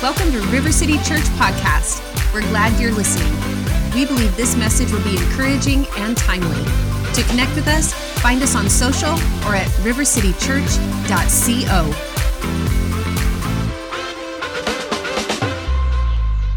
Welcome to River City Church Podcast. We're glad you're listening. We believe this message will be encouraging and timely. To connect with us, find us on social or at rivercitychurch.co.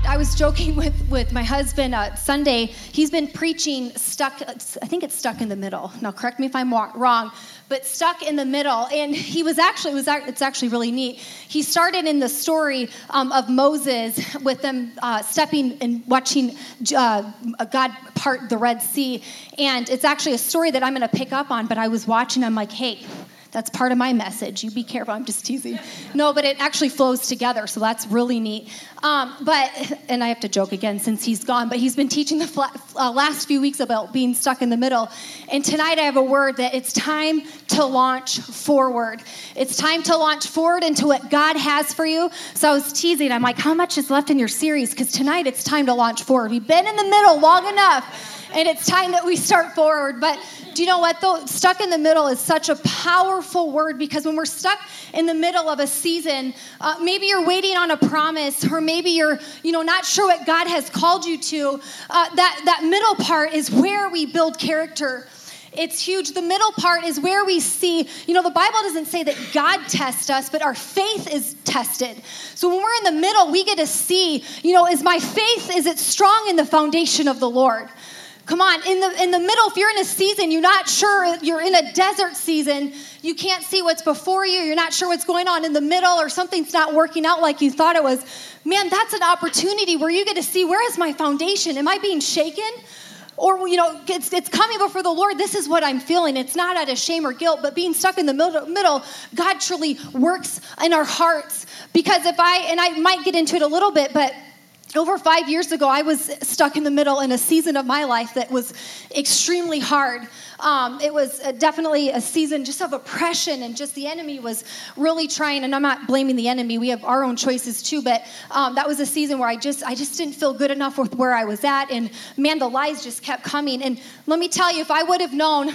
I was joking with, with my husband uh, Sunday. He's been preaching stuck, I think it's stuck in the middle. Now, correct me if I'm wrong, but stuck in the middle. And he was actually, it was, it's actually really neat. He started in the story um, of Moses with them uh, stepping and watching uh, God part the Red Sea. And it's actually a story that I'm going to pick up on, but I was watching, I'm like, hey, that's part of my message. You be careful. I'm just teasing. No, but it actually flows together, so that's really neat. Um, but, and I have to joke again since he's gone, but he's been teaching the flat, uh, last few weeks about being stuck in the middle. And tonight I have a word that it's time to launch forward. It's time to launch forward into what God has for you. So I was teasing. I'm like, how much is left in your series? Because tonight it's time to launch forward. We've been in the middle long enough and it's time that we start forward. But do you know what, though? Stuck in the middle is such a powerful word because when we're stuck in the middle of a season, uh, maybe you're waiting on a promise, or maybe you're, you know, not sure what God has called you to. Uh, that, that middle part is where we build character. It's huge. The middle part is where we see, you know, the Bible doesn't say that God tests us, but our faith is tested. So when we're in the middle, we get to see, you know, is my faith, is it strong in the foundation of the Lord? Come on, in the in the middle, if you're in a season, you're not sure, you're in a desert season, you can't see what's before you, you're not sure what's going on in the middle, or something's not working out like you thought it was. Man, that's an opportunity where you get to see where is my foundation? Am I being shaken? Or, you know, it's, it's coming before the Lord. This is what I'm feeling. It's not out of shame or guilt, but being stuck in the middle, middle God truly works in our hearts. Because if I, and I might get into it a little bit, but over five years ago, I was stuck in the middle in a season of my life that was extremely hard. Um, it was uh, definitely a season just of oppression, and just the enemy was really trying. And I'm not blaming the enemy; we have our own choices too. But um, that was a season where I just, I just didn't feel good enough with where I was at, and man, the lies just kept coming. And let me tell you, if I would have known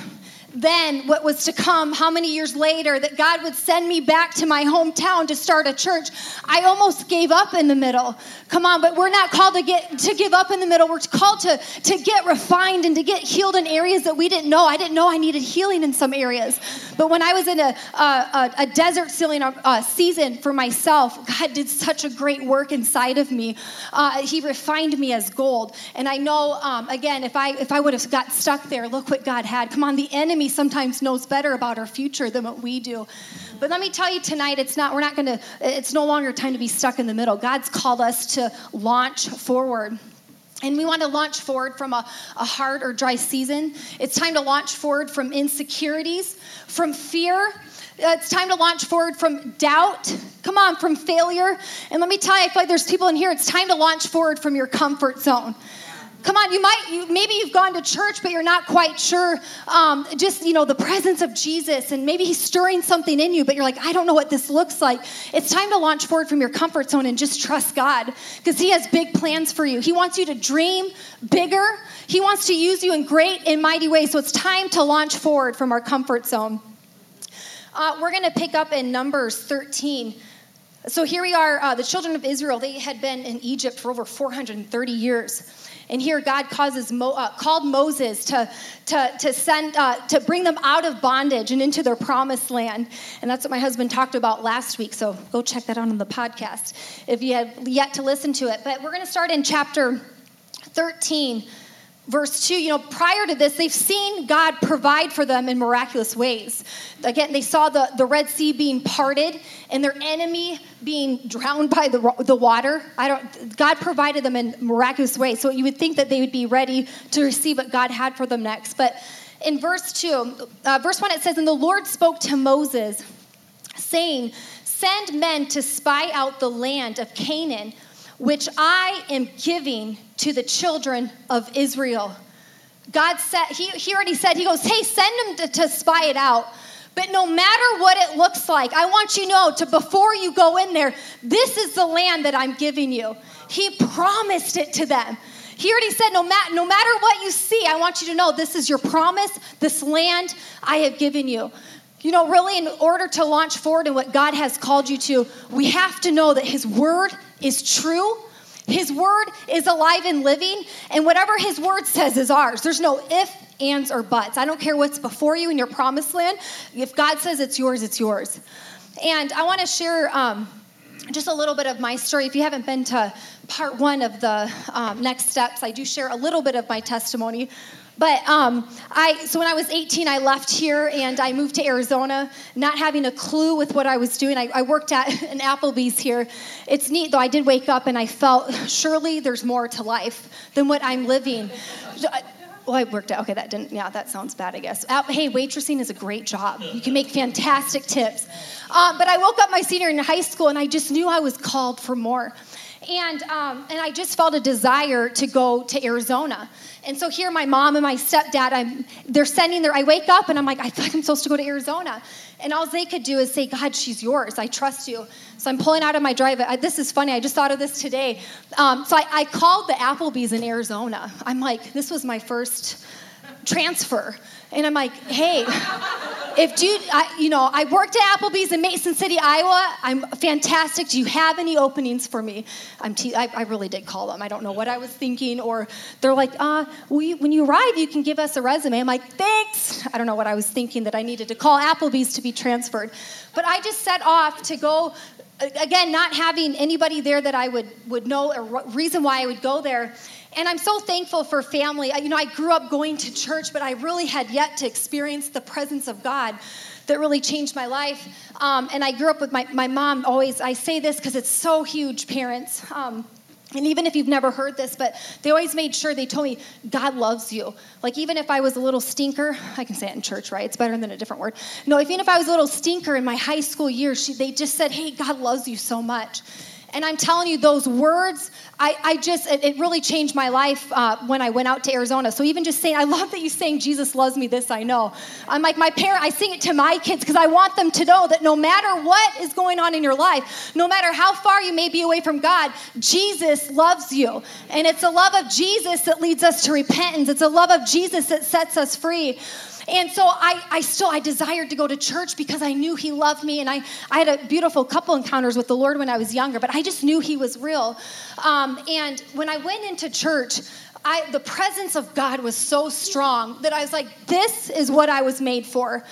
then what was to come, how many years later, that God would send me back to my hometown to start a church. I almost gave up in the middle. Come on, but we're not called to get to give up in the middle. We're called to, to get refined and to get healed in areas that we didn't know. I didn't know I needed healing in some areas. But when I was in a, a, a desert season, uh, season for myself, God did such a great work inside of me. Uh, he refined me as gold. And I know, um, again, if I if I would have got stuck there, look what God had. Come on, the enemy sometimes knows better about our future than what we do. But let me tell you tonight, it's not, we're not gonna, it's no longer time to be stuck in the middle. God's called us to launch forward. And we want to launch forward from a, a hard or dry season. It's time to launch forward from insecurities, from fear. Uh, it's time to launch forward from doubt. Come on, from failure. And let me tell you, I feel like there's people in here, it's time to launch forward from your comfort zone. Come on, you might, you, maybe you've gone to church, but you're not quite sure. Um, just, you know, the presence of Jesus, and maybe He's stirring something in you, but you're like, I don't know what this looks like. It's time to launch forward from your comfort zone and just trust God because He has big plans for you. He wants you to dream bigger, He wants to use you in great and mighty ways. So it's time to launch forward from our comfort zone. Uh, we're going to pick up in Numbers 13. So here we are, uh, the children of Israel, they had been in Egypt for over 430 years. And here God causes Mo, uh, called Moses to, to, to, send, uh, to bring them out of bondage and into their promised land. And that's what my husband talked about last week. So go check that out on the podcast if you have yet to listen to it. But we're going to start in chapter 13 verse 2, you know, prior to this, they've seen God provide for them in miraculous ways. Again, they saw the, the Red Sea being parted and their enemy being drowned by the, the water. I don't, God provided them in miraculous ways. So you would think that they would be ready to receive what God had for them next. But in verse 2, uh, verse 1, it says, And the Lord spoke to Moses, saying, Send men to spy out the land of Canaan which I am giving to the children of Israel. God said, he, he already said, He goes, Hey, send them to, to spy it out. But no matter what it looks like, I want you to know to before you go in there, this is the land that I'm giving you. He promised it to them. He already said, no, ma- no matter what you see, I want you to know this is your promise, this land I have given you. You know, really, in order to launch forward in what God has called you to, we have to know that His word is true. His word is alive and living, and whatever His word says is ours. There's no if, ands, or buts. I don't care what's before you in your promised land. If God says it's yours, it's yours. And I want to share um, just a little bit of my story. If you haven't been to part one of the um, next steps, I do share a little bit of my testimony. But um, I, so when I was 18, I left here and I moved to Arizona, not having a clue with what I was doing. I, I worked at an Applebee's here. It's neat though. I did wake up and I felt surely there's more to life than what I'm living. Well, I worked out. Okay, that didn't. Yeah, that sounds bad. I guess. Hey, waitressing is a great job. You can make fantastic tips. Um, but I woke up my senior in high school, and I just knew I was called for more. And, um, and I just felt a desire to go to Arizona. And so here, my mom and my stepdad, I'm, they're sending their, I wake up and I'm like, I thought I'm supposed to go to Arizona. And all they could do is say, God, she's yours. I trust you. So I'm pulling out of my drive. This is funny. I just thought of this today. Um, so I, I called the Applebee's in Arizona. I'm like, this was my first transfer. And I'm like, hey, if dude, I, you know, I worked at Applebee's in Mason City, Iowa. I'm fantastic. Do you have any openings for me? I'm te- I, I really did call them. I don't know what I was thinking. Or they're like, uh, we, when you arrive, you can give us a resume. I'm like, thanks. I don't know what I was thinking that I needed to call Applebee's to be transferred. But I just set off to go again not having anybody there that i would, would know a reason why i would go there and I'm so thankful for family. You know, I grew up going to church, but I really had yet to experience the presence of God that really changed my life. Um, and I grew up with my, my mom always, I say this because it's so huge, parents. Um, and even if you've never heard this, but they always made sure they told me, God loves you. Like, even if I was a little stinker, I can say it in church, right? It's better than a different word. No, even if I was a little stinker in my high school years, she, they just said, hey, God loves you so much. And I'm telling you, those words, I, I just, it, it really changed my life uh, when I went out to Arizona. So even just saying, I love that you saying, Jesus loves me, this I know. I'm like, my parent, I sing it to my kids because I want them to know that no matter what is going on in your life, no matter how far you may be away from God, Jesus loves you. And it's a love of Jesus that leads us to repentance, it's a love of Jesus that sets us free. And so I, I still, I desired to go to church because I knew he loved me. And I, I had a beautiful couple encounters with the Lord when I was younger, but I just knew he was real. Um, and when I went into church, I, the presence of God was so strong that I was like, this is what I was made for.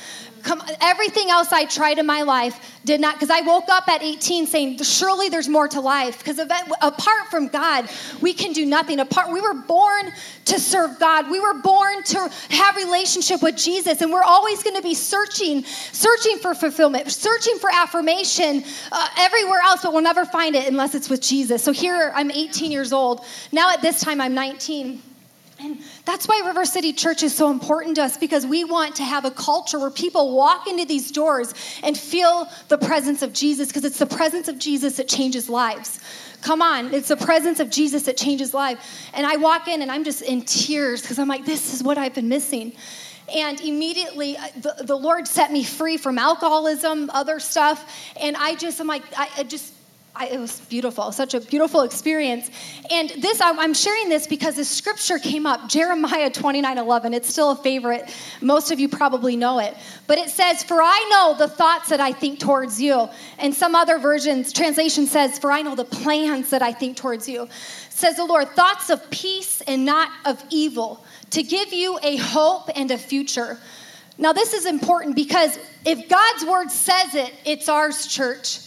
Come, everything else I tried in my life did not, because I woke up at 18 saying, surely there's more to life. Because apart from God, we can do nothing. Apart, we were born to serve God. We were born to have relationship with Jesus, and we're always going to be searching, searching for fulfillment, searching for affirmation uh, everywhere else, but we'll never find it unless it's with Jesus. So here, I'm 18 years old. Now at this time, I'm 19. And that's why River City Church is so important to us because we want to have a culture where people walk into these doors and feel the presence of Jesus because it's the presence of Jesus that changes lives. Come on, it's the presence of Jesus that changes lives. And I walk in and I'm just in tears because I'm like, this is what I've been missing. And immediately, uh, the, the Lord set me free from alcoholism, other stuff. And I just, I'm like, I, I just, I, it was beautiful, such a beautiful experience. And this, I'm sharing this because the scripture came up, Jeremiah 29 11. It's still a favorite. Most of you probably know it. But it says, For I know the thoughts that I think towards you. And some other versions, translation says, For I know the plans that I think towards you. Says the Lord, thoughts of peace and not of evil, to give you a hope and a future. Now, this is important because if God's word says it, it's ours, church.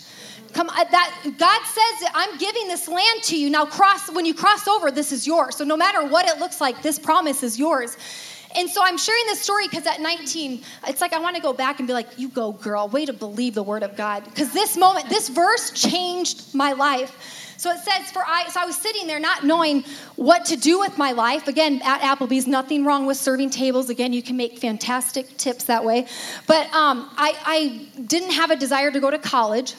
Come, uh, that God says, I'm giving this land to you. Now, cross when you cross over, this is yours. So, no matter what it looks like, this promise is yours. And so I'm sharing this story because at 19, it's like I want to go back and be like, you go, girl, way to believe the word of God. Because this moment, this verse changed my life. So it says, for I, so I was sitting there not knowing what to do with my life. Again, at Applebee's, nothing wrong with serving tables. Again, you can make fantastic tips that way. But um, I, I didn't have a desire to go to college.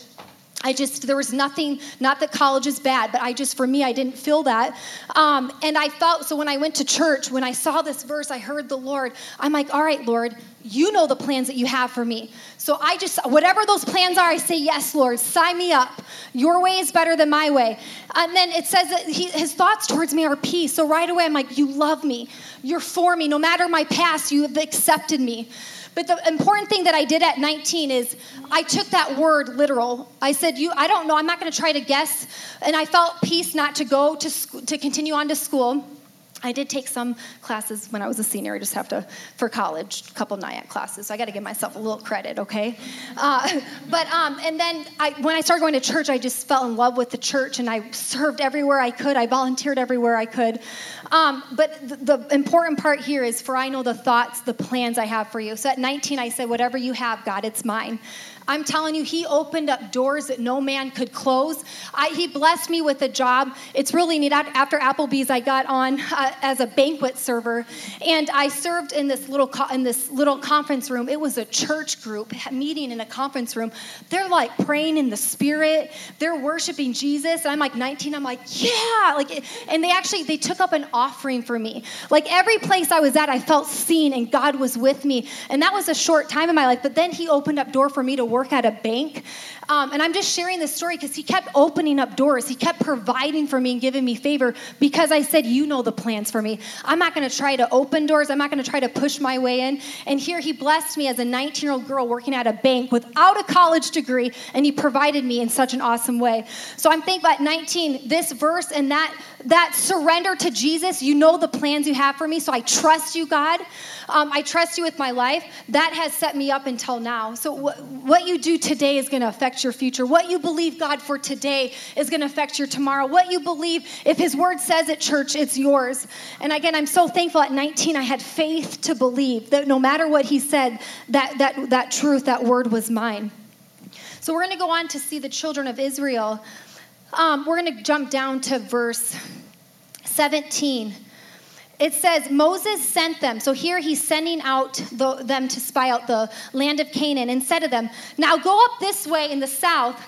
I just, there was nothing, not that college is bad, but I just, for me, I didn't feel that. Um, and I felt, so when I went to church, when I saw this verse, I heard the Lord, I'm like, all right, Lord, you know the plans that you have for me. So I just, whatever those plans are, I say, yes, Lord, sign me up. Your way is better than my way. And then it says that he, his thoughts towards me are peace. So right away, I'm like, you love me. You're for me. No matter my past, you have accepted me. But the important thing that I did at 19 is I took that word literal. I said, "You, I don't know. I'm not going to try to guess." And I felt peace not to go to sc- to continue on to school. I did take some classes when I was a senior. I just have to, for college, a couple NIACC classes. So I got to give myself a little credit, okay? Uh, but, um, and then I, when I started going to church, I just fell in love with the church and I served everywhere I could. I volunteered everywhere I could. Um, but the, the important part here is for I know the thoughts, the plans I have for you. So at 19, I said, whatever you have, God, it's mine. I'm telling you, he opened up doors that no man could close. I, he blessed me with a job. It's really neat. After Applebee's, I got on uh, as a banquet server, and I served in this little co- in this little conference room. It was a church group meeting in a conference room. They're like praying in the spirit. They're worshiping Jesus, and I'm like 19. I'm like, yeah, like, and they actually they took up an offering for me. Like every place I was at, I felt seen, and God was with me. And that was a short time in my life. But then He opened up door for me to work work at a bank. Um, and I'm just sharing this story because he kept opening up doors. He kept providing for me and giving me favor because I said, You know the plans for me. I'm not going to try to open doors. I'm not going to try to push my way in. And here he blessed me as a 19 year old girl working at a bank without a college degree, and he provided me in such an awesome way. So I'm thinking about 19, this verse and that, that surrender to Jesus. You know the plans you have for me, so I trust you, God. Um, I trust you with my life. That has set me up until now. So, wh- what you do today is going to affect your future. What you believe God for today is going to affect your tomorrow. What you believe, if His Word says it, church, it's yours. And again, I'm so thankful at 19, I had faith to believe that no matter what He said, that, that, that truth, that word was mine. So, we're going to go on to see the children of Israel. Um, we're going to jump down to verse 17 it says Moses sent them. So here he's sending out the, them to spy out the land of Canaan and said to them, Now go up this way in the south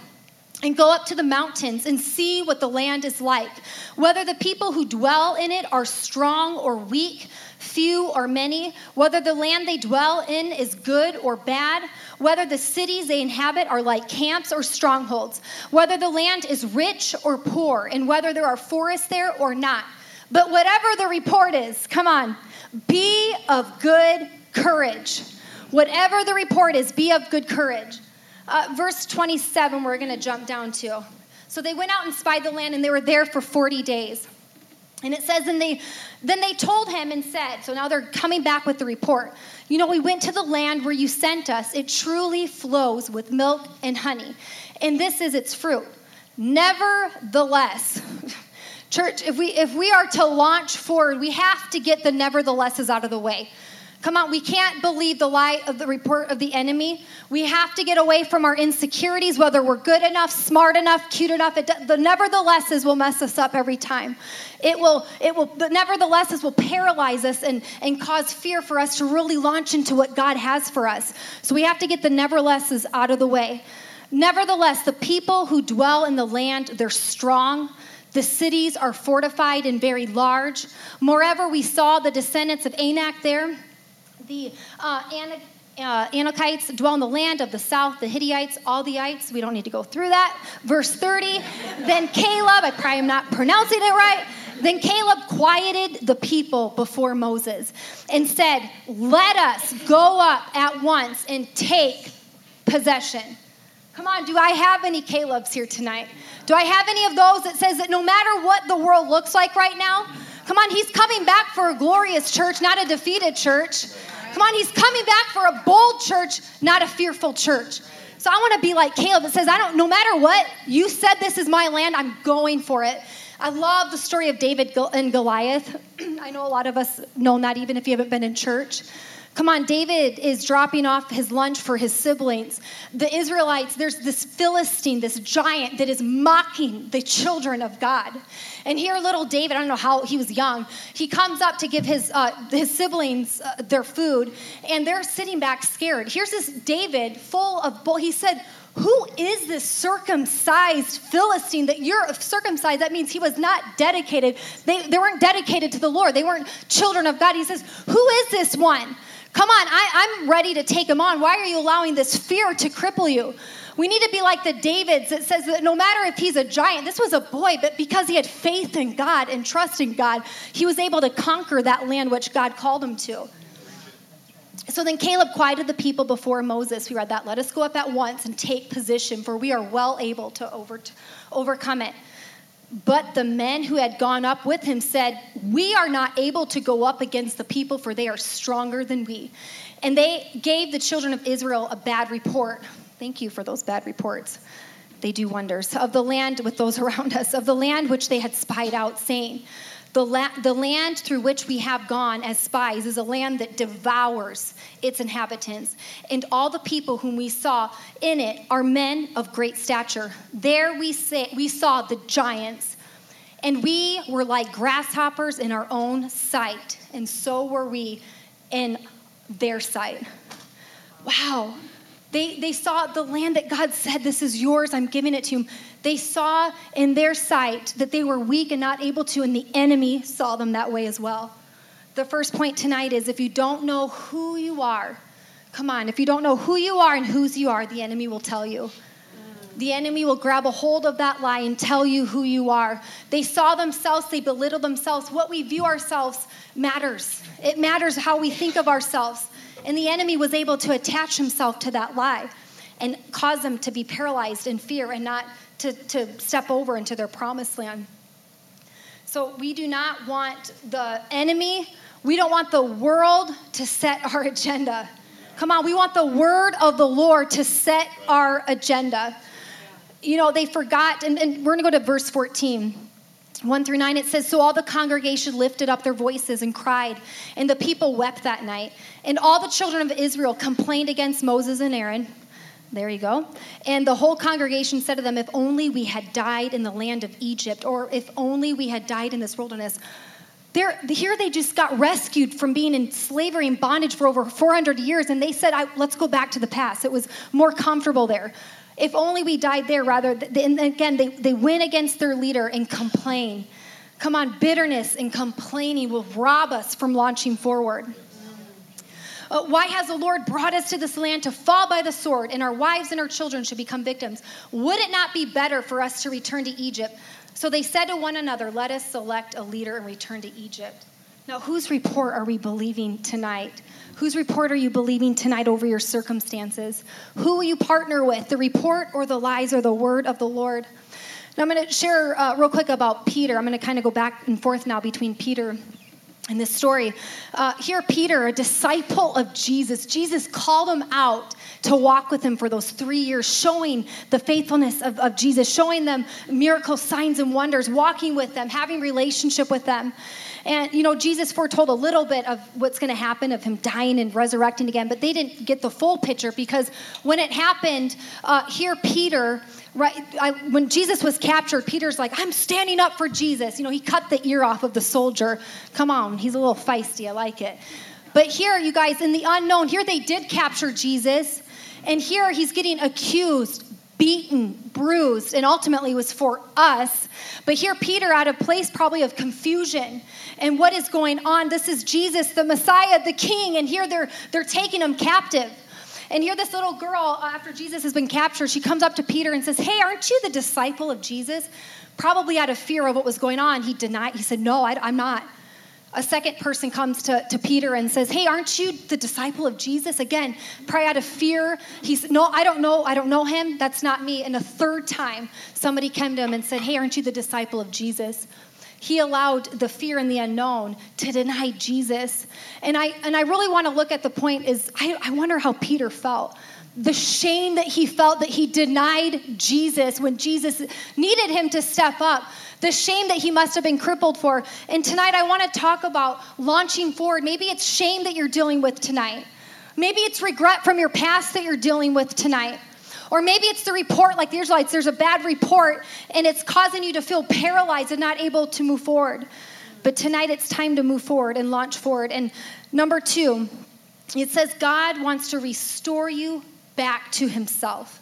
and go up to the mountains and see what the land is like, whether the people who dwell in it are strong or weak, few or many, whether the land they dwell in is good or bad, whether the cities they inhabit are like camps or strongholds, whether the land is rich or poor, and whether there are forests there or not. But whatever the report is, come on, be of good courage. Whatever the report is, be of good courage. Uh, verse 27, we're going to jump down to. So they went out and spied the land, and they were there for 40 days. And it says, and they then they told him and said, so now they're coming back with the report. You know, we went to the land where you sent us. It truly flows with milk and honey, and this is its fruit. Nevertheless, Church, if we if we are to launch forward, we have to get the neverthelesses out of the way. Come on, we can't believe the lie of the report of the enemy. We have to get away from our insecurities, whether we're good enough, smart enough, cute enough. It, the neverthelesses will mess us up every time. It will, it will, the neverthelesses will paralyze us and, and cause fear for us to really launch into what God has for us. So we have to get the neverthelesses out of the way. Nevertheless, the people who dwell in the land, they're strong, the cities are fortified and very large. Moreover, we saw the descendants of Anak there. The uh, uh, Anakites dwell in the land of the south, the Hittites, all the ites. We don't need to go through that. Verse 30. then Caleb, I probably am not pronouncing it right. Then Caleb quieted the people before Moses and said, Let us go up at once and take possession. Come on, do I have any Caleb's here tonight? Do I have any of those that says that no matter what the world looks like right now, come on, he's coming back for a glorious church, not a defeated church. Come on, he's coming back for a bold church, not a fearful church. So I want to be like Caleb that says, I don't, no matter what, you said this is my land, I'm going for it. I love the story of David and Goliath. I know a lot of us know that even if you haven't been in church. Come on, David is dropping off his lunch for his siblings. The Israelites, there's this Philistine, this giant that is mocking the children of God. And here, little David, I don't know how he was young, he comes up to give his, uh, his siblings uh, their food, and they're sitting back scared. Here's this David full of bull. He said, who is this circumcised Philistine that you're circumcised? That means he was not dedicated. They, they weren't dedicated to the Lord. They weren't children of God. He says, Who is this one? Come on, I, I'm ready to take him on. Why are you allowing this fear to cripple you? We need to be like the Davids that says that no matter if he's a giant, this was a boy, but because he had faith in God and trust in God, he was able to conquer that land which God called him to. So then Caleb quieted the people before Moses. We read that. Let us go up at once and take position, for we are well able to over, overcome it. But the men who had gone up with him said, We are not able to go up against the people, for they are stronger than we. And they gave the children of Israel a bad report. Thank you for those bad reports. They do wonders. Of the land with those around us, of the land which they had spied out, saying, the, la- the land through which we have gone as spies is a land that devours its inhabitants, and all the people whom we saw in it are men of great stature. There we, say, we saw the giants, and we were like grasshoppers in our own sight, and so were we in their sight. Wow. They, they saw the land that God said, This is yours, I'm giving it to you. They saw in their sight that they were weak and not able to, and the enemy saw them that way as well. The first point tonight is if you don't know who you are, come on, if you don't know who you are and whose you are, the enemy will tell you. The enemy will grab a hold of that lie and tell you who you are. They saw themselves, they belittle themselves. What we view ourselves matters. It matters how we think of ourselves. And the enemy was able to attach himself to that lie and cause them to be paralyzed in fear and not to, to step over into their promised land. So we do not want the enemy, we don't want the world to set our agenda. Come on, we want the word of the Lord to set our agenda. You know, they forgot, and, and we're gonna go to verse 14. 1 through 9, it says, So all the congregation lifted up their voices and cried, and the people wept that night. And all the children of Israel complained against Moses and Aaron. There you go. And the whole congregation said to them, If only we had died in the land of Egypt, or if only we had died in this wilderness. Here they just got rescued from being in slavery and bondage for over 400 years, and they said, Let's go back to the past. It was more comfortable there. If only we died there rather. And again, they, they win against their leader and complain. Come on, bitterness and complaining will rob us from launching forward. Uh, why has the Lord brought us to this land to fall by the sword, and our wives and our children should become victims? Would it not be better for us to return to Egypt? So they said to one another, Let us select a leader and return to Egypt. Now, whose report are we believing tonight? Whose report are you believing tonight over your circumstances? Who will you partner with, the report or the lies or the word of the Lord? Now, I'm going to share uh, real quick about Peter. I'm going to kind of go back and forth now between Peter in this story. Uh, here, Peter, a disciple of Jesus, Jesus called him out to walk with him for those three years, showing the faithfulness of, of Jesus, showing them miracles, signs, and wonders, walking with them, having relationship with them. And, you know, Jesus foretold a little bit of what's going to happen of him dying and resurrecting again, but they didn't get the full picture because when it happened, uh, here Peter, right, I, when Jesus was captured, Peter's like, I'm standing up for Jesus. You know, he cut the ear off of the soldier. Come on, he's a little feisty. I like it. But here, you guys, in the unknown, here they did capture Jesus. And here he's getting accused beaten, bruised, and ultimately was for us. But here, Peter, out of place probably of confusion and what is going on, this is Jesus, the Messiah, the King, and here they're, they're taking him captive. And here, this little girl, uh, after Jesus has been captured, she comes up to Peter and says, Hey, aren't you the disciple of Jesus? Probably out of fear of what was going on, he denied, he said, No, I, I'm not a second person comes to, to Peter and says, Hey, aren't you the disciple of Jesus? Again, pray out of fear. He He's, No, I don't know. I don't know him. That's not me. And a third time, somebody came to him and said, Hey, aren't you the disciple of Jesus? He allowed the fear and the unknown to deny Jesus. And I, and I really want to look at the point is I, I wonder how Peter felt the shame that he felt that he denied Jesus when Jesus needed him to step up the shame that he must have been crippled for. And tonight I want to talk about launching forward. Maybe it's shame that you're dealing with tonight. Maybe it's regret from your past that you're dealing with tonight. Or maybe it's the report, like the Israelites, there's a bad report and it's causing you to feel paralyzed and not able to move forward. But tonight it's time to move forward and launch forward. And number two, it says God wants to restore you back to Himself.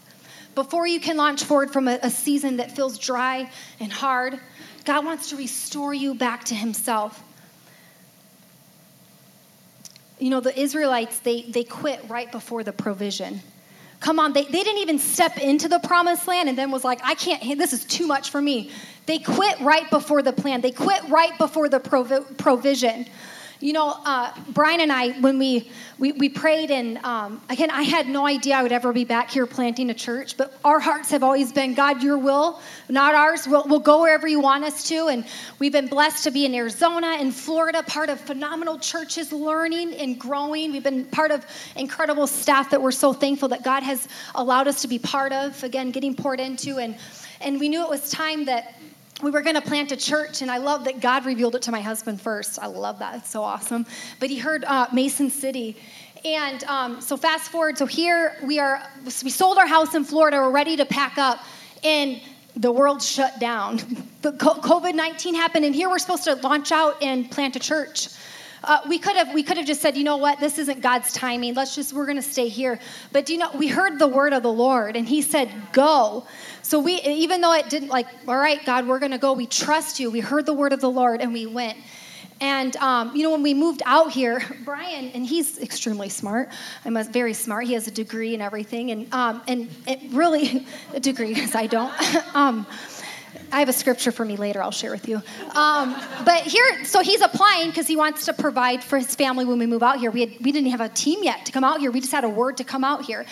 Before you can launch forward from a, a season that feels dry and hard, God wants to restore you back to Himself. You know, the Israelites, they, they quit right before the provision. Come on, they, they didn't even step into the promised land and then was like, I can't, this is too much for me. They quit right before the plan, they quit right before the provi- provision. You know, uh, Brian and I, when we, we, we prayed, and um, again, I had no idea I would ever be back here planting a church, but our hearts have always been God, your will, not ours. We'll, we'll go wherever you want us to. And we've been blessed to be in Arizona and Florida, part of phenomenal churches, learning and growing. We've been part of incredible staff that we're so thankful that God has allowed us to be part of, again, getting poured into. And, and we knew it was time that we were going to plant a church, and I love that God revealed it to my husband first. I love that. It's so awesome. But he heard uh, Mason City. And um, so, fast forward. So, here we are, we sold our house in Florida. We're ready to pack up. And the world shut down. The COVID 19 happened, and here we're supposed to launch out and plant a church. Uh, we could have we could have just said, you know what, this isn't God's timing. Let's just we're going to stay here. But do you know we heard the word of the Lord, and He said, go. So we even though it didn't like, all right, God, we're going to go. We trust you. We heard the word of the Lord, and we went. And um, you know, when we moved out here, Brian, and he's extremely smart. I'm very smart. He has a degree and everything, and um, and it really a degree because I don't. um, I have a scripture for me later, I'll share with you. Um, but here, so he's applying because he wants to provide for his family when we move out here. We, had, we didn't have a team yet to come out here, we just had a word to come out here.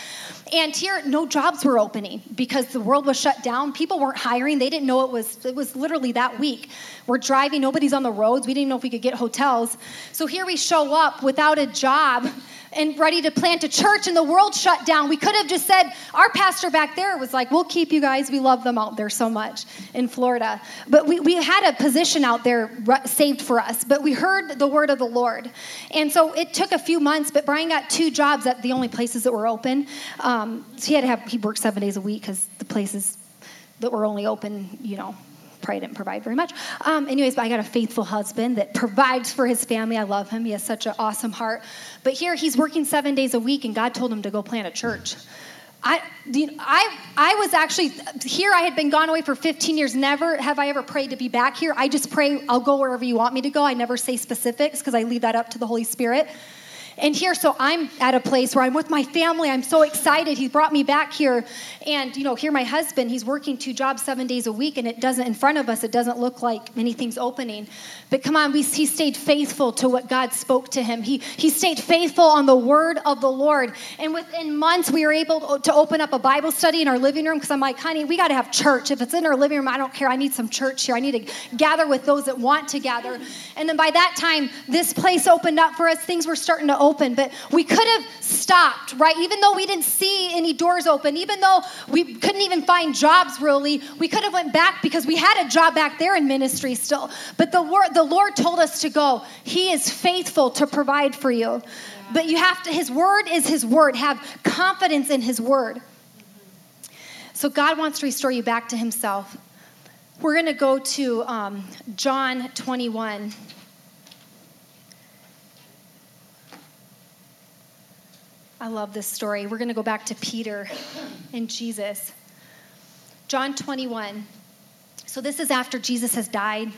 And here, no jobs were opening because the world was shut down. People weren't hiring. They didn't know it was, it was literally that week. We're driving, nobody's on the roads. We didn't know if we could get hotels. So here we show up without a job and ready to plant a church and the world shut down. We could have just said, our pastor back there was like, we'll keep you guys. We love them out there so much in Florida. But we, we had a position out there saved for us, but we heard the word of the Lord. And so it took a few months, but Brian got two jobs at the only places that were open. Um, so he had to have, he worked seven days a week because the places that were only open, you know, probably didn't provide very much. Um, anyways, but I got a faithful husband that provides for his family. I love him. He has such an awesome heart. But here he's working seven days a week, and God told him to go plant a church. I, I, I was actually here. I had been gone away for 15 years. Never have I ever prayed to be back here. I just pray, I'll go wherever you want me to go. I never say specifics because I leave that up to the Holy Spirit. And here, so I'm at a place where I'm with my family. I'm so excited. He brought me back here. And, you know, here my husband, he's working two jobs seven days a week, and it doesn't, in front of us, it doesn't look like anything's opening. But come on, we, he stayed faithful to what God spoke to him. He, he stayed faithful on the word of the Lord. And within months, we were able to open up a Bible study in our living room because I'm like, honey, we got to have church. If it's in our living room, I don't care. I need some church here. I need to gather with those that want to gather. And then by that time, this place opened up for us. Things were starting to open, but we could have stopped, right? Even though we didn't see any doors open, even though we couldn't even find jobs really, we could have went back because we had a job back there in ministry still. But the word, the Lord told us to go. He is faithful to provide for you. But you have to, His word is His word. Have confidence in His word. So God wants to restore you back to Himself. We're going to go to um, John 21. I love this story. We're going to go back to Peter and Jesus. John 21. So, this is after Jesus has died.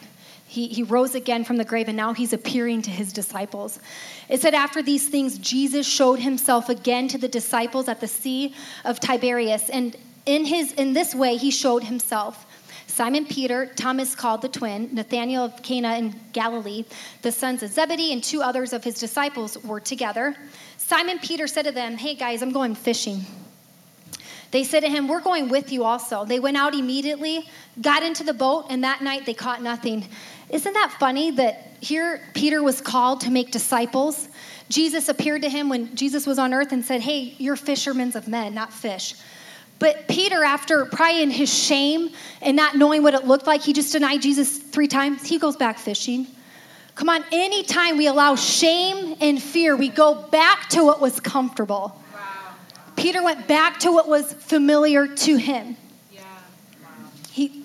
He, he rose again from the grave, and now he's appearing to his disciples. It said, After these things, Jesus showed himself again to the disciples at the Sea of Tiberias. And in, his, in this way, he showed himself. Simon Peter, Thomas called the twin, Nathanael of Cana in Galilee, the sons of Zebedee, and two others of his disciples were together. Simon Peter said to them, Hey guys, I'm going fishing. They said to him, We're going with you also. They went out immediately, got into the boat, and that night they caught nothing. Isn't that funny that here Peter was called to make disciples? Jesus appeared to him when Jesus was on earth and said, Hey, you're fishermen of men, not fish. But Peter, after probably in his shame and not knowing what it looked like, he just denied Jesus three times. He goes back fishing. Come on, anytime we allow shame and fear, we go back to what was comfortable. Wow. Peter went back to what was familiar to him. Yeah. Wow. He,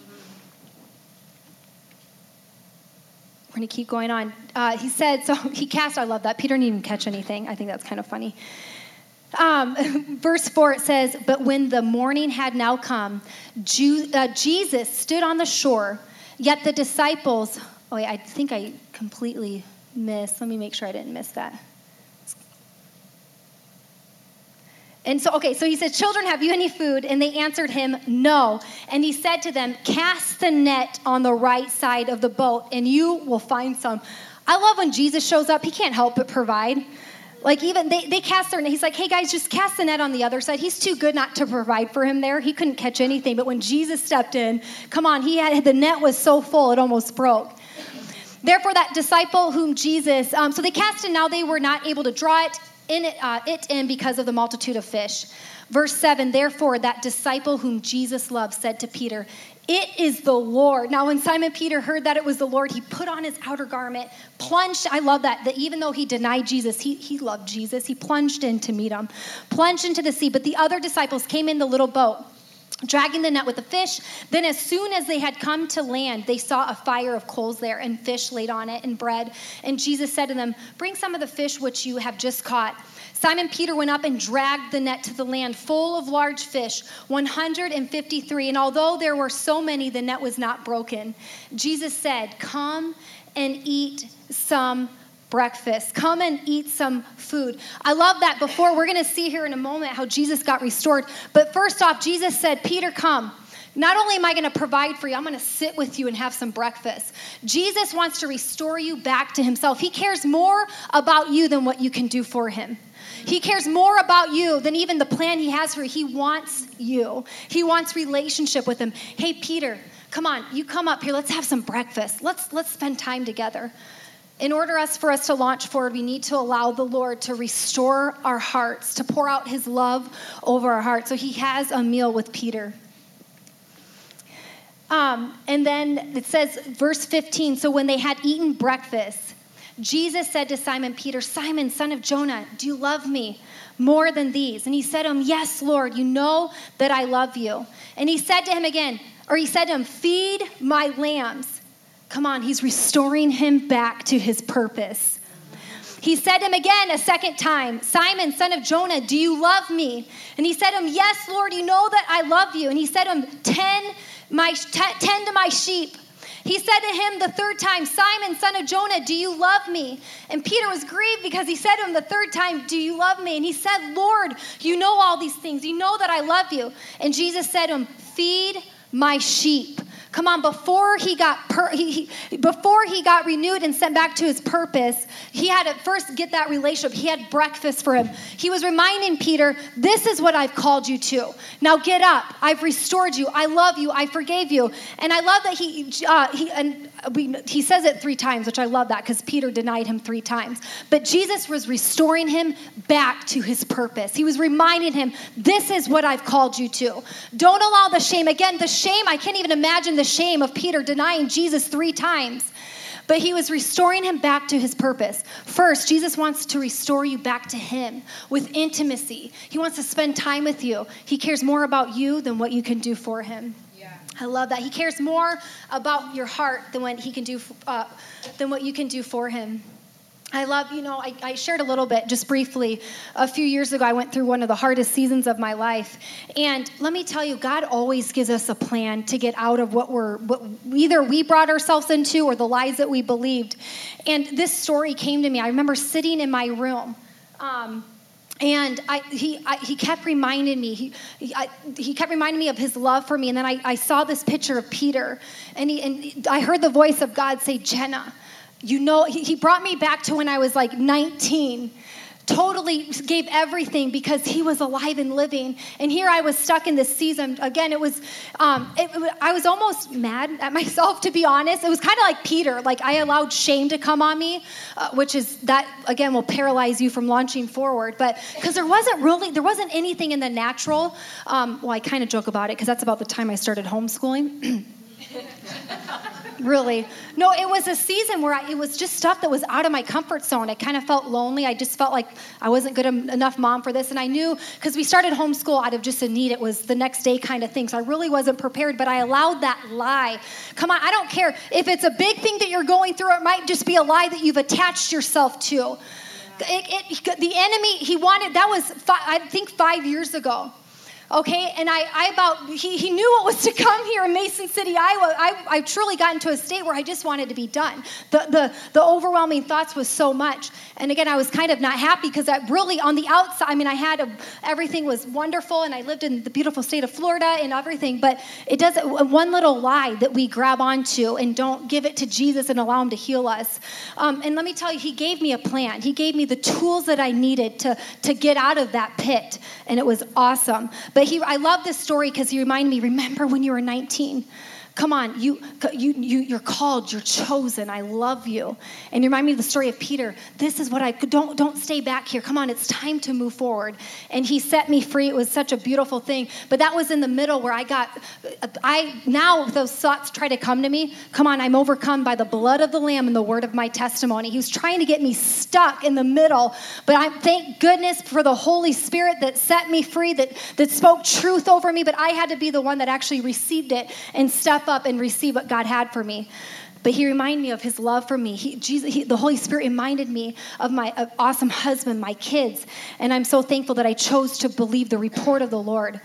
we're going to keep going on. Uh, he said, so he cast, I love that. Peter didn't even catch anything. I think that's kind of funny. Um, verse 4 it says, But when the morning had now come, Ju- uh, Jesus stood on the shore, yet the disciples Oh, wait, I think I completely missed. Let me make sure I didn't miss that. And so, okay, so he said, Children, have you any food? And they answered him, No. And he said to them, Cast the net on the right side of the boat, and you will find some. I love when Jesus shows up, he can't help but provide. Like even they, they cast their net. He's like, hey guys, just cast the net on the other side. He's too good not to provide for him there. He couldn't catch anything. But when Jesus stepped in, come on, he had the net was so full it almost broke. Therefore, that disciple whom Jesus, um, so they cast it. Now they were not able to draw it in it, uh, it in because of the multitude of fish. Verse 7 Therefore, that disciple whom Jesus loved said to Peter, It is the Lord. Now, when Simon Peter heard that it was the Lord, he put on his outer garment, plunged. I love that, that even though he denied Jesus, he, he loved Jesus. He plunged in to meet him, plunged into the sea. But the other disciples came in the little boat dragging the net with the fish. Then, as soon as they had come to land, they saw a fire of coals there and fish laid on it and bread. And Jesus said to them, Bring some of the fish which you have just caught. Simon Peter went up and dragged the net to the land full of large fish, 153. And although there were so many, the net was not broken. Jesus said, Come and eat some breakfast. Come and eat some food. I love that before. We're going to see here in a moment how Jesus got restored. But first off, Jesus said, Peter, come. Not only am I going to provide for you, I'm going to sit with you and have some breakfast. Jesus wants to restore you back to himself. He cares more about you than what you can do for him. He cares more about you than even the plan he has for you. He wants you. He wants relationship with him. Hey Peter, come on, you come up here. Let's have some breakfast. Let's let's spend time together. In order us, for us to launch forward, we need to allow the Lord to restore our hearts, to pour out his love over our hearts. So he has a meal with Peter. Um, and then it says, verse 15 so when they had eaten breakfast, Jesus said to Simon Peter, Simon, son of Jonah, do you love me more than these? And he said to him, Yes, Lord, you know that I love you. And he said to him again, or he said to him, Feed my lambs. Come on, he's restoring him back to his purpose. He said to him again a second time, Simon, son of Jonah, do you love me? And he said to him, Yes, Lord, you know that I love you. And he said to him, Tend, my, tend to my sheep. He said to him the third time, Simon, son of Jonah, do you love me? And Peter was grieved because he said to him the third time, Do you love me? And he said, Lord, you know all these things. You know that I love you. And Jesus said to him, Feed my sheep. Come on, before he got per, he, he, before he got renewed and sent back to his purpose, he had to first get that relationship. He had breakfast for him. He was reminding Peter, "This is what I've called you to. Now get up. I've restored you. I love you. I forgave you." And I love that he uh, he and we, he says it three times, which I love that because Peter denied him three times. But Jesus was restoring him back to his purpose. He was reminding him, This is what I've called you to. Don't allow the shame. Again, the shame, I can't even imagine the shame of Peter denying Jesus three times. But he was restoring him back to his purpose. First, Jesus wants to restore you back to him with intimacy. He wants to spend time with you. He cares more about you than what you can do for him. I love that. He cares more about your heart than what he can do, uh, than what you can do for him. I love, you know, I, I, shared a little bit just briefly. A few years ago, I went through one of the hardest seasons of my life. And let me tell you, God always gives us a plan to get out of what we're, what either we brought ourselves into or the lies that we believed. And this story came to me. I remember sitting in my room. Um, and I, he, I, he kept reminding me he, he, I, he, kept reminding me of his love for me. And then I, I saw this picture of peter. And, he, and i heard the voice of god say jenna you know he, he brought me back to when i was like 19 totally gave everything because he was alive and living. And here I was stuck in this season. Again, it was, um, it, I was almost mad at myself, to be honest. It was kind of like Peter. Like I allowed shame to come on me, uh, which is that, again, will paralyze you from launching forward. But because there wasn't really, there wasn't anything in the natural. Um, well, I kind of joke about it because that's about the time I started homeschooling. really. No, it was a season where I, it was just stuff that was out of my comfort zone. I kind of felt lonely. I just felt like I wasn't good enough mom for this. And I knew because we started homeschool out of just a need, it was the next day kind of thing. So I really wasn't prepared, but I allowed that lie. Come on, I don't care. If it's a big thing that you're going through, it might just be a lie that you've attached yourself to. It, it, the enemy, he wanted, that was, five, I think five years ago. Okay and i, I about he, he knew what was to come here in mason city iowa. I, I truly got into a state where i just wanted to be done. The, the, the overwhelming thoughts was so much. And again i was kind of not happy because i really on the outside i mean i had a, everything was wonderful and i lived in the beautiful state of florida and everything but it does one little lie that we grab onto and don't give it to jesus and allow him to heal us. Um, and let me tell you he gave me a plan. He gave me the tools that i needed to, to get out of that pit and it was awesome. But he, I love this story because he reminded me, remember when you were 19? Come on, you, you, you, you're called, you're chosen. I love you. And you remind me of the story of Peter. This is what I don't don't stay back here. Come on, it's time to move forward. And he set me free. It was such a beautiful thing. But that was in the middle where I got I now those thoughts try to come to me. Come on, I'm overcome by the blood of the Lamb and the word of my testimony. He was trying to get me stuck in the middle. But I thank goodness for the Holy Spirit that set me free, that that spoke truth over me. But I had to be the one that actually received it and stepped step up and receive what God had for me. But he reminded me of his love for me. He, Jesus, he, the Holy Spirit reminded me of my of awesome husband, my kids. And I'm so thankful that I chose to believe the report of the Lord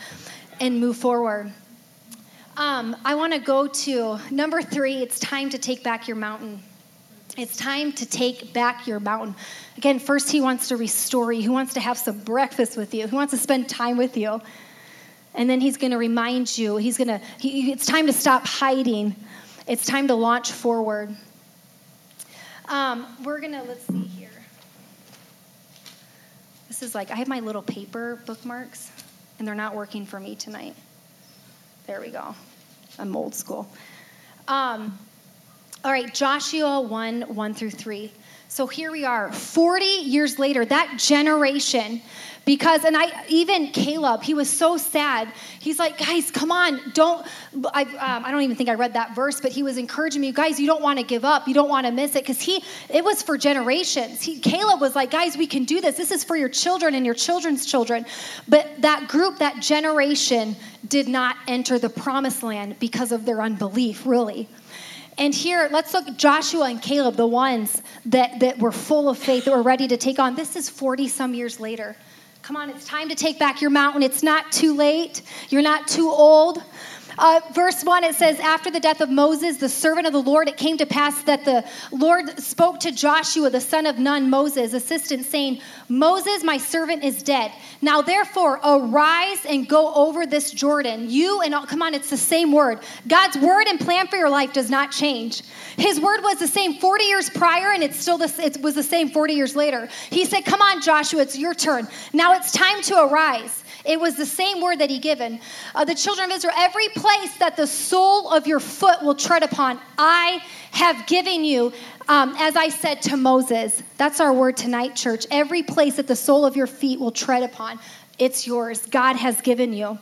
and move forward. Um, I want to go to number three it's time to take back your mountain. It's time to take back your mountain. Again, first, he wants to restore you. He wants to have some breakfast with you. He wants to spend time with you and then he's going to remind you he's going to he, it's time to stop hiding. It's time to launch forward. Um, we're going to let's see here. This is like i have my little paper bookmarks and they're not working for me tonight. There we go. I'm old school. Um, all right joshua 1 1 through 3 so here we are 40 years later that generation because and i even caleb he was so sad. He's like guys come on don't i, um, I don't even think i read that verse but he was encouraging me guys you don't want to give up. You don't want to miss it. Because he it was for generations. He, caleb was like guys we can do this. This is for your children and your children's children. But that group that generation did not enter the promised land because of their unbelief really. And here, let's look Joshua and Caleb, the ones that, that were full of faith, that were ready to take on. This is 40 some years later. Come on, it's time to take back your mountain. It's not too late. You're not too old. Uh, verse 1, it says, After the death of Moses, the servant of the Lord, it came to pass that the Lord spoke to Joshua, the son of Nun, Moses' assistant, saying, Moses, my servant, is dead. Now, therefore, arise and go over this Jordan. You and all, come on, it's the same word. God's word and plan for your life does not change. His word was the same 40 years prior, and it's still the, it was the same 40 years later. He said, Come on, Joshua, it's your turn. Now it's time to arise. It was the same word that he given. Uh, the children of Israel, every place that the sole of your foot will tread upon, I have given you, um, as I said to Moses. That's our word tonight, church. Every place that the sole of your feet will tread upon, it's yours. God has given you.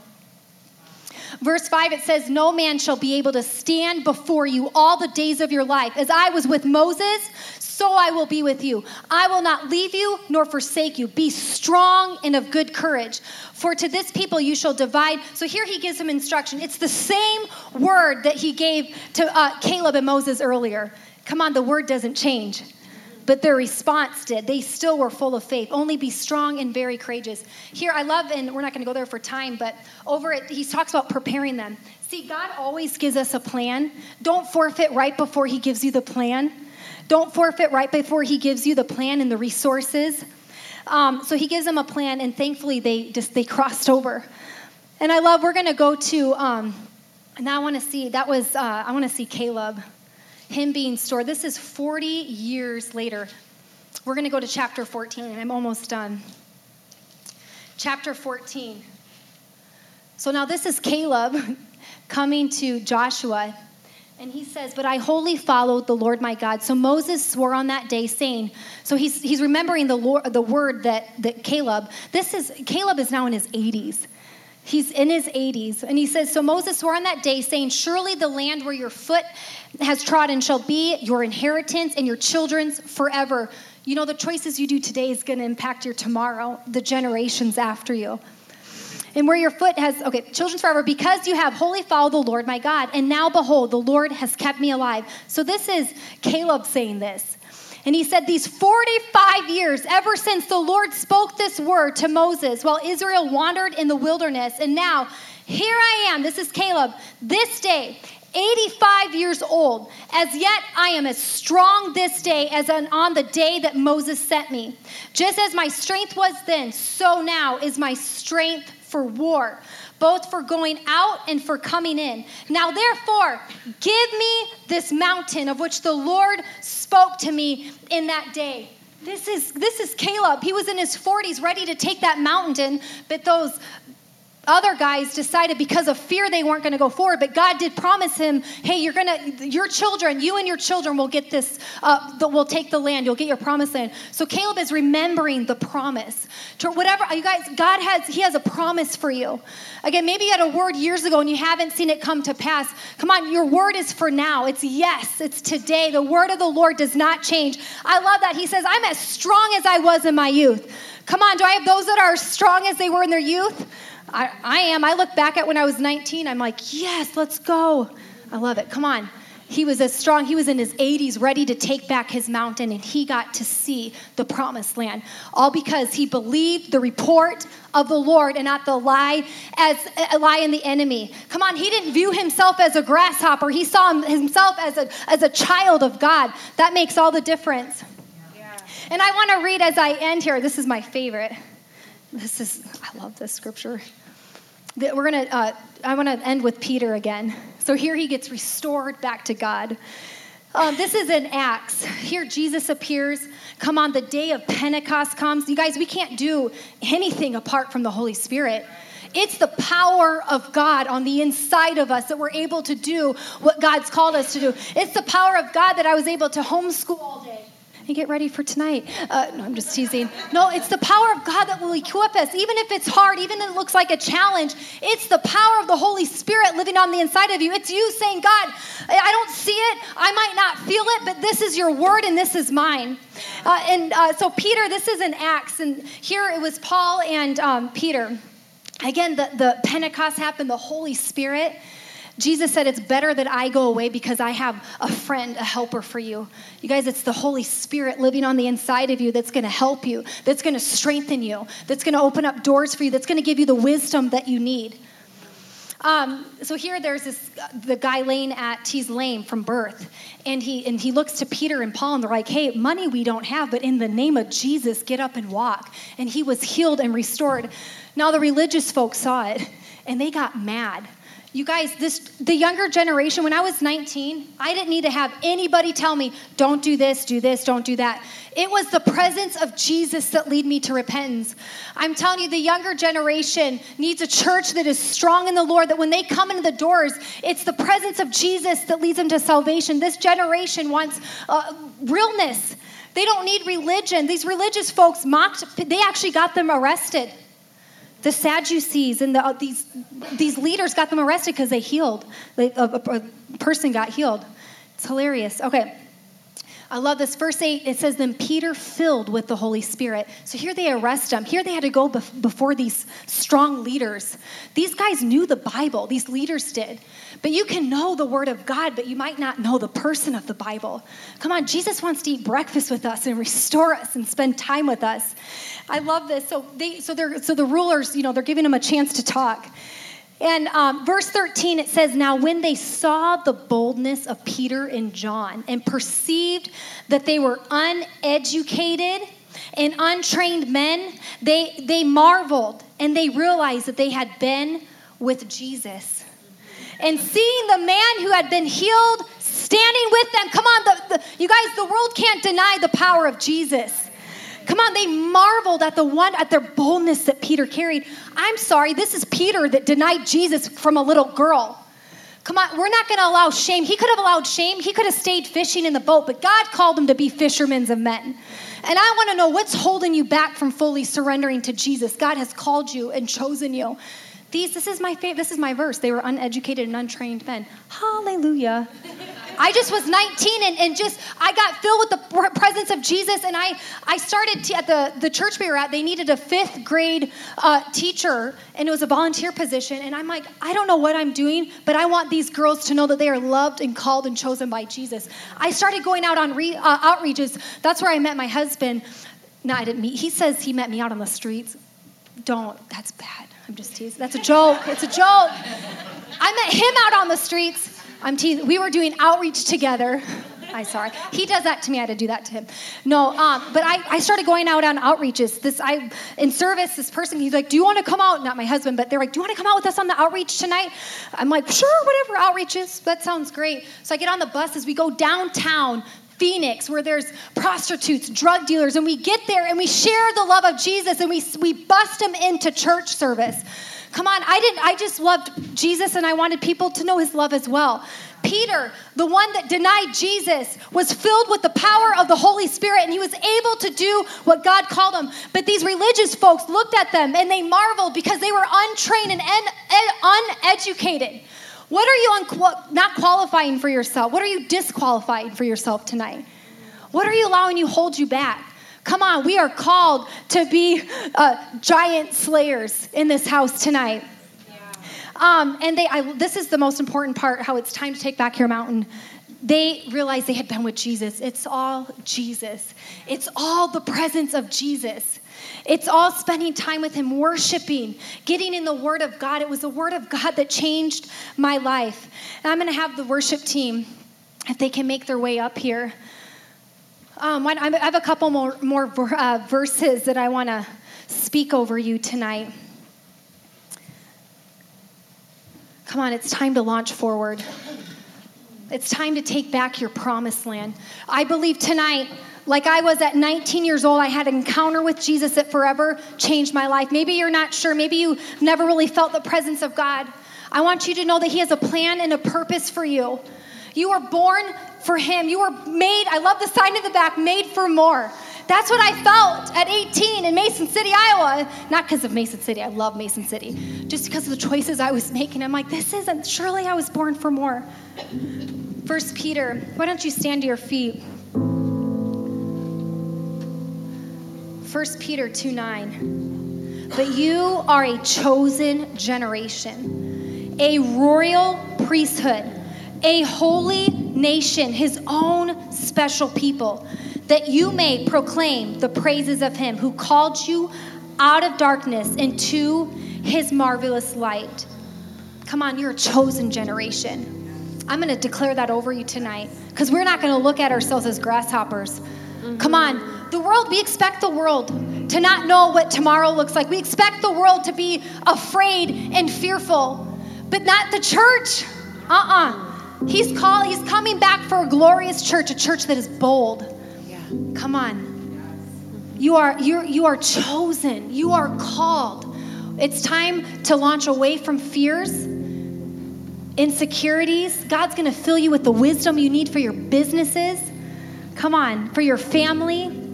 Verse 5, it says, No man shall be able to stand before you all the days of your life. As I was with Moses, so I will be with you. I will not leave you nor forsake you. Be strong and of good courage. For to this people you shall divide. So here he gives him instruction. It's the same word that he gave to uh, Caleb and Moses earlier. Come on, the word doesn't change. But their response did. They still were full of faith. Only be strong and very courageous. Here, I love, and we're not going to go there for time, but over it, he talks about preparing them. See, God always gives us a plan. Don't forfeit right before he gives you the plan. Don't forfeit right before he gives you the plan and the resources. Um, so he gives them a plan, and thankfully they just they crossed over. And I love. We're going to go to. Um, now I want to see. That was. Uh, I want to see Caleb him being stored. This is 40 years later. We're going to go to chapter 14, and I'm almost done. Chapter 14. So now this is Caleb coming to Joshua, and he says, But I wholly followed the Lord my God. So Moses swore on that day, saying, So he's, he's remembering the, Lord, the word that, that Caleb, this is, Caleb is now in his 80s. He's in his 80s. And he says, So Moses swore on that day, saying, Surely the land where your foot has trodden shall be your inheritance and your children's forever. You know, the choices you do today is going to impact your tomorrow, the generations after you. And where your foot has, okay, children's forever, because you have wholly followed the Lord my God. And now behold, the Lord has kept me alive. So this is Caleb saying this. And he said, These 45 years, ever since the Lord spoke this word to Moses while Israel wandered in the wilderness, and now here I am, this is Caleb, this day, 85 years old. As yet, I am as strong this day as on the day that Moses sent me. Just as my strength was then, so now is my strength for war, both for going out and for coming in. Now, therefore, give me this mountain of which the Lord spoke to me in that day. This is this is Caleb. He was in his 40s ready to take that mountain, but those other guys decided because of fear they weren't going to go forward but god did promise him hey you're going to your children you and your children will get this uh, will take the land you'll get your promised land. So caleb is remembering the promise. To whatever you guys god has he has a promise for you. Again maybe you had a word years ago and you haven't seen it come to pass. Come on your word is for now. It's yes it's today. The word of the lord does not change. I love that. He says i'm as strong as i was in my youth. Come on do i have those that are as strong as they were in their youth I, I am. I look back at when I was 19, I'm like, yes, let's go. I love it. Come on. He was as strong, he was in his 80s, ready to take back his mountain, and he got to see the promised land. All because he believed the report of the Lord and not the lie as a lie in the enemy. Come on, he didn't view himself as a grasshopper. He saw himself as a, as a child of God. That makes all the difference. Yeah. And I want to read as I end here. This is my favorite. This is, I love this scripture. We're going to, uh, I want to end with Peter again. So here he gets restored back to God. Um, this is in Acts. Here Jesus appears. Come on, the day of Pentecost comes. You guys, we can't do anything apart from the Holy Spirit. It's the power of God on the inside of us that we're able to do what God's called us to do. It's the power of God that I was able to homeschool all day and get ready for tonight. Uh, no, I'm just teasing. No, it's the power of God that will equip us, even if it's hard, even if it looks like a challenge. It's the power of the Holy Spirit living on the inside of you. It's you saying, God, I don't see it, I might not feel it, but this is your word and this is mine. Uh, and uh, so, Peter, this is an Acts, and here it was Paul and um, Peter. Again, the, the Pentecost happened, the Holy Spirit. Jesus said, It's better that I go away because I have a friend, a helper for you. You guys, it's the Holy Spirit living on the inside of you that's going to help you, that's going to strengthen you, that's going to open up doors for you, that's going to give you the wisdom that you need. Um, so here there's this the guy laying at he's lame from birth and he and he looks to peter and paul and they're like hey money we don't have but in the name of jesus get up and walk and he was healed and restored now the religious folks saw it and they got mad you guys, this the younger generation, when I was 19, I didn't need to have anybody tell me, don't do this, do this, don't do that. It was the presence of Jesus that lead me to repentance. I'm telling you, the younger generation needs a church that is strong in the Lord, that when they come into the doors, it's the presence of Jesus that leads them to salvation. This generation wants uh, realness. They don't need religion. These religious folks mocked, they actually got them arrested. The Sadducees and the, uh, these, these leaders got them arrested because they healed. They, a, a, a person got healed. It's hilarious. Okay. I love this. Verse 8, it says, Then Peter filled with the Holy Spirit. So here they arrest him. Here they had to go bef- before these strong leaders. These guys knew the Bible, these leaders did. But you can know the Word of God, but you might not know the person of the Bible. Come on, Jesus wants to eat breakfast with us and restore us and spend time with us. I love this. So they, so they're, so the rulers, you know, they're giving him a chance to talk. And um, verse 13, it says, Now when they saw the boldness of Peter and John and perceived that they were uneducated and untrained men, they, they marveled and they realized that they had been with Jesus. And seeing the man who had been healed standing with them, come on, the, the, you guys, the world can't deny the power of Jesus. Come on, they marveled at the one at their boldness that Peter carried. I'm sorry, this is Peter that denied Jesus from a little girl. Come on, we're not going to allow shame. He could have allowed shame. He could have stayed fishing in the boat, but God called him to be fishermen of men. And I want to know what's holding you back from fully surrendering to Jesus. God has called you and chosen you. These, this is my favorite, this is my verse. They were uneducated and untrained men. Hallelujah. I just was 19 and, and just, I got filled with the presence of Jesus. And I, I started at the, the church we were at, they needed a fifth grade uh, teacher, and it was a volunteer position. And I'm like, I don't know what I'm doing, but I want these girls to know that they are loved and called and chosen by Jesus. I started going out on re, uh, outreaches. That's where I met my husband. No, I didn't meet. He says he met me out on the streets. Don't. That's bad. I'm just teasing. That's a joke. It's a joke. I met him out on the streets. I'm teasing. We were doing outreach together. I sorry. He does that to me. I had to do that to him. No, um, but I, I started going out on outreaches. This I in service. This person he's like, "Do you want to come out?" Not my husband, but they're like, "Do you want to come out with us on the outreach tonight?" I'm like, "Sure, whatever outreaches. That sounds great." So I get on the bus as we go downtown Phoenix, where there's prostitutes, drug dealers, and we get there and we share the love of Jesus and we, we bust them into church service. Come on, I didn't I just loved Jesus and I wanted people to know his love as well. Peter, the one that denied Jesus, was filled with the power of the Holy Spirit and he was able to do what God called him. But these religious folks looked at them and they marveled because they were untrained and uneducated. What are you unqual- not qualifying for yourself? What are you disqualifying for yourself tonight? What are you allowing you hold you back? Come on, we are called to be uh, giant slayers in this house tonight. Um, and they, I, this is the most important part how it's time to take back your mountain. They realized they had been with Jesus. It's all Jesus, it's all the presence of Jesus. It's all spending time with Him, worshiping, getting in the Word of God. It was the Word of God that changed my life. And I'm going to have the worship team, if they can make their way up here. Um, I have a couple more, more uh, verses that I want to speak over you tonight. Come on, it's time to launch forward. It's time to take back your promised land. I believe tonight, like I was at 19 years old, I had an encounter with Jesus that forever changed my life. Maybe you're not sure. Maybe you never really felt the presence of God. I want you to know that He has a plan and a purpose for you. You were born for Him. You were made, I love the sign in the back, made for more. That's what I felt at 18 in Mason City, Iowa. Not because of Mason City, I love Mason City. Just because of the choices I was making. I'm like, this isn't, surely I was born for more. First Peter, why don't you stand to your feet? First Peter 2 9. But you are a chosen generation, a royal priesthood, a holy nation, his own special people that you may proclaim the praises of him who called you out of darkness into his marvelous light. Come on, you're a chosen generation. I'm going to declare that over you tonight because we're not going to look at ourselves as grasshoppers. Mm-hmm. Come on, the world, we expect the world to not know what tomorrow looks like. We expect the world to be afraid and fearful, but not the church. Uh uh-uh. uh He's called, he's coming back for a glorious church, a church that is bold Yeah. Come on. You are you you are chosen. You are called. It's time to launch away from fears, insecurities. God's going to fill you with the wisdom you need for your businesses. Come on, for your family.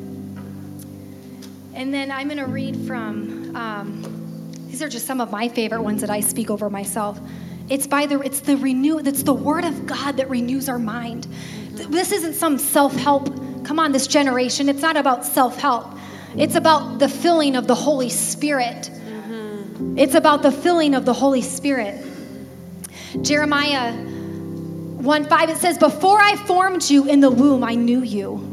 And then I'm going to read from. Um, these are just some of my favorite ones that I speak over myself. It's by the it's the renew. It's the Word of God that renews our mind. This isn't some self help Come on, this generation, it's not about self help, it's about the filling of the Holy Spirit. Mm-hmm. It's about the filling of the Holy Spirit. Jeremiah 1 5, it says, Before I formed you in the womb, I knew you.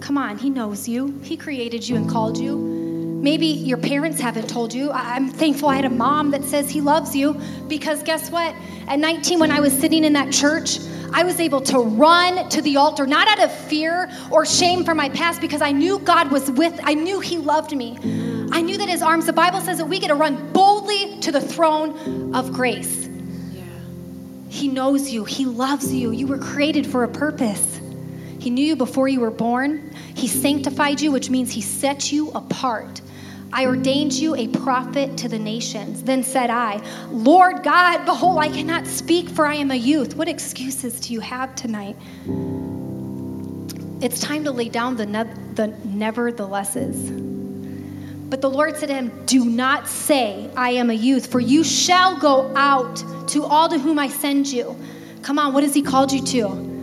Come on, He knows you, He created you and called you. Maybe your parents haven't told you. I'm thankful I had a mom that says he loves you because guess what? At 19, when I was sitting in that church, I was able to run to the altar, not out of fear or shame for my past, because I knew God was with, I knew He loved me. I knew that His arms, the Bible says that we get to run boldly to the throne of grace. Yeah. He knows you, He loves you. You were created for a purpose. He knew you before you were born. He sanctified you, which means He set you apart. I ordained you a prophet to the nations. Then said I, Lord God, behold, I cannot speak, for I am a youth. What excuses do you have tonight? It's time to lay down the, ne- the neverthelesses. But the Lord said to him, Do not say, I am a youth, for you shall go out to all to whom I send you. Come on, what has He called you to?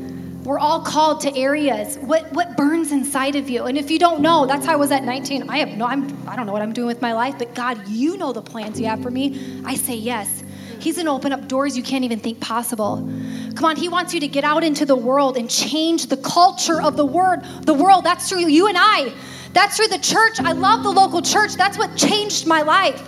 We're all called to areas. What, what burns inside of you? And if you don't know, that's how I was at 19. I have no, I'm, I don't know what I'm doing with my life, but God, you know the plans you have for me. I say yes. He's going to open up doors you can't even think possible. Come on, He wants you to get out into the world and change the culture of the word, the world. That's through you and I. That's through the church. I love the local church. That's what changed my life.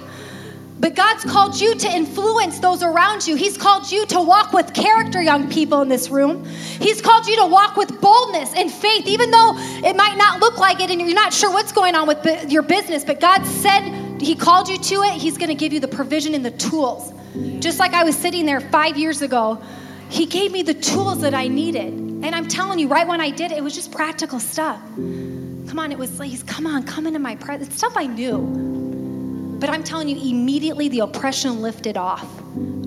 But God's called you to influence those around you. He's called you to walk with character, young people in this room. He's called you to walk with boldness and faith, even though it might not look like it and you're not sure what's going on with your business. But God said He called you to it. He's going to give you the provision and the tools. Just like I was sitting there five years ago, He gave me the tools that I needed. And I'm telling you, right when I did it, it was just practical stuff. Come on, it was like, come on, come into my presence. Stuff I knew. But I'm telling you, immediately the oppression lifted off.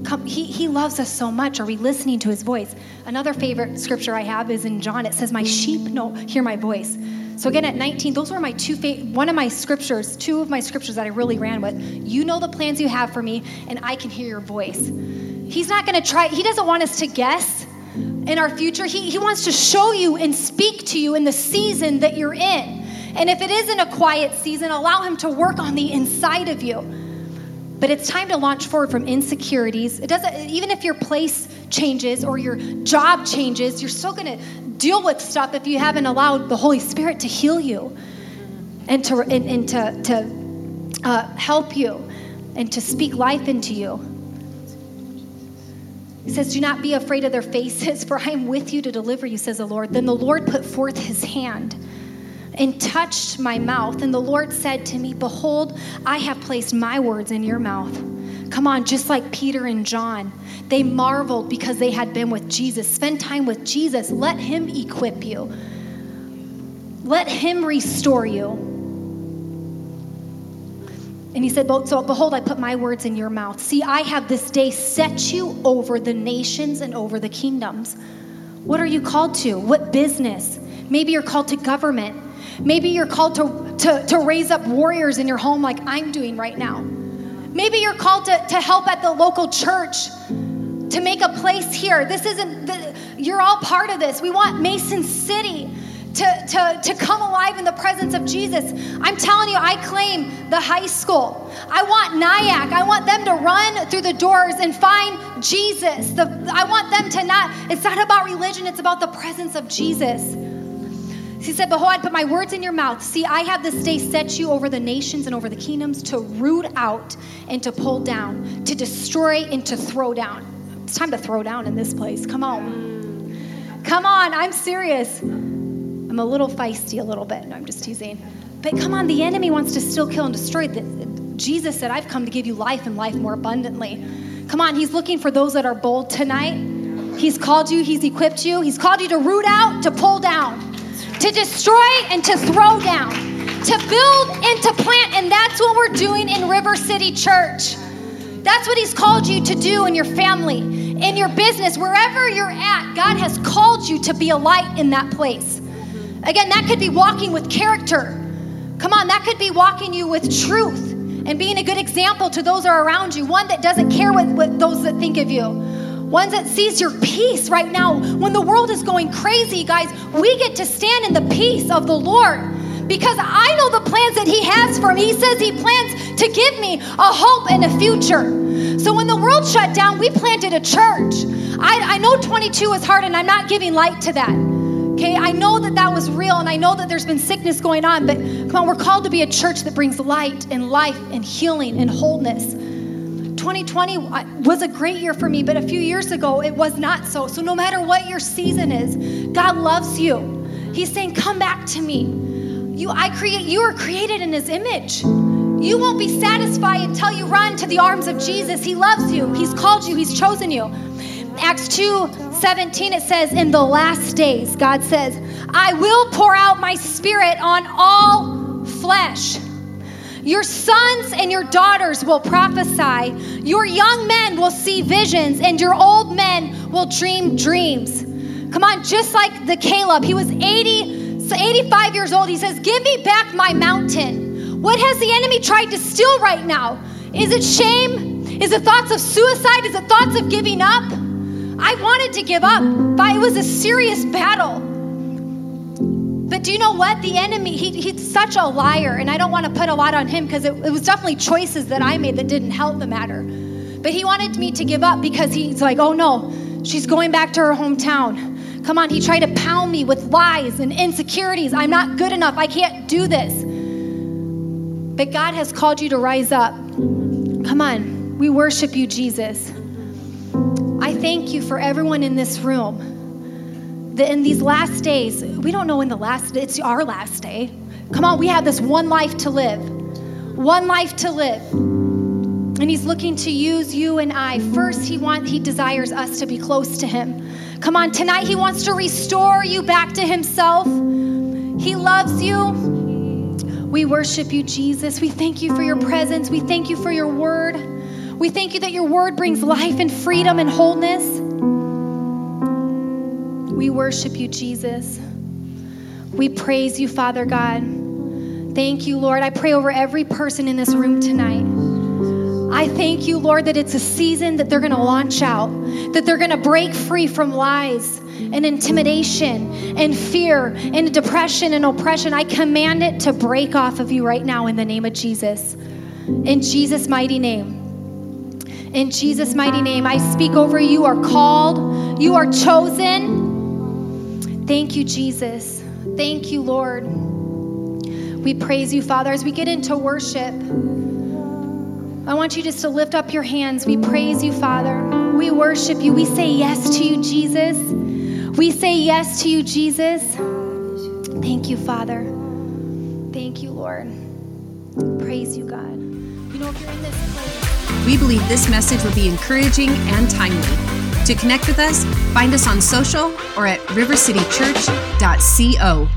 Come, he, he loves us so much. Are we listening to his voice? Another favorite scripture I have is in John. It says, My sheep know, hear my voice. So again, at 19, those were my two, fa- one of my scriptures, two of my scriptures that I really ran with. You know the plans you have for me, and I can hear your voice. He's not going to try, he doesn't want us to guess in our future. He, he wants to show you and speak to you in the season that you're in. And if it isn't a quiet season, allow Him to work on the inside of you. But it's time to launch forward from insecurities. It doesn't, even if your place changes or your job changes, you're still going to deal with stuff if you haven't allowed the Holy Spirit to heal you and to, and, and to, to uh, help you and to speak life into you. He says, Do not be afraid of their faces, for I am with you to deliver you, says the Lord. Then the Lord put forth his hand and touched my mouth. And the Lord said to me, Behold, I have placed my words in your mouth. Come on, just like Peter and John. They marveled because they had been with Jesus. Spend time with Jesus. Let him equip you, let him restore you. And he said, So behold, I put my words in your mouth. See, I have this day set you over the nations and over the kingdoms. What are you called to? What business? Maybe you're called to government. Maybe you're called to, to, to raise up warriors in your home like I'm doing right now. Maybe you're called to, to help at the local church, to make a place here. This isn't, the, you're all part of this. We want Mason City to, to, to come alive in the presence of Jesus. I'm telling you, I claim the high school. I want NIACC. I want them to run through the doors and find Jesus. The, I want them to not, it's not about religion, it's about the presence of Jesus. He said, Behold, I put my words in your mouth. See, I have this day set you over the nations and over the kingdoms to root out and to pull down, to destroy and to throw down. It's time to throw down in this place. Come on. Come on, I'm serious. I'm a little feisty, a little bit. No, I'm just teasing. But come on, the enemy wants to still kill and destroy. Jesus said, I've come to give you life and life more abundantly. Come on, he's looking for those that are bold tonight. He's called you, he's equipped you, he's called you to root out, to pull down to destroy and to throw down, to build and to plant. And that's what we're doing in River City Church. That's what He's called you to do in your family, in your business, wherever you're at. God has called you to be a light in that place. Again, that could be walking with character. Come on, that could be walking you with truth and being a good example to those that are around you, one that doesn't care what, what those that think of you one that sees your peace right now. When the world is going crazy, guys, we get to stand in the peace of the Lord because I know the plans that He has for me. He says He plans to give me a hope and a future. So when the world shut down, we planted a church. I, I know 22 is hard, and I'm not giving light to that. Okay, I know that that was real, and I know that there's been sickness going on, but come on, we're called to be a church that brings light and life and healing and wholeness. 2020 uh, was a great year for me, but a few years ago it was not so. So no matter what your season is, God loves you. He's saying, "Come back to me." You I create you are created in his image. You won't be satisfied until you run to the arms of Jesus. He loves you. He's called you. He's chosen you. Acts 2 17, it says, In the last days, God says, I will pour out my spirit on all flesh. Your sons and your daughters will prophesy. Your young men will see visions, and your old men will dream dreams. Come on, just like the Caleb, he was 80, 85 years old. He says, Give me back my mountain. What has the enemy tried to steal right now? Is it shame? Is it thoughts of suicide? Is it thoughts of giving up? I wanted to give up, but it was a serious battle. But do you know what? The enemy, he, he's such a liar, and I don't want to put a lot on him because it, it was definitely choices that I made that didn't help the matter. But he wanted me to give up because he's like, oh no, she's going back to her hometown. Come on, he tried to pound me with lies and insecurities. I'm not good enough. I can't do this. But God has called you to rise up. Come on, we worship you, Jesus. I thank you for everyone in this room. That in these last days, we don't know when the last it's our last day. Come on, we have this one life to live. One life to live. And he's looking to use you and I. First, he want he desires us to be close to him. Come on, tonight he wants to restore you back to himself. He loves you. We worship you, Jesus. We thank you for your presence. We thank you for your word. We thank you that your word brings life and freedom and wholeness. We worship you, Jesus. We praise you, Father God. Thank you, Lord. I pray over every person in this room tonight. I thank you, Lord, that it's a season that they're going to launch out, that they're going to break free from lies and intimidation and fear and depression and oppression. I command it to break off of you right now in the name of Jesus. In Jesus' mighty name. In Jesus' mighty name, I speak over you. Are called, you are chosen. Thank you, Jesus. Thank you, Lord. We praise you, Father. As we get into worship, I want you just to lift up your hands. We praise you, Father. We worship you. We say yes to you, Jesus. We say yes to you, Jesus. Thank you, Father. Thank you, Lord. Praise you, God. You know, if you're in this place, We believe this message will be encouraging and timely. To connect with us, find us on social or at rivercitychurch.co.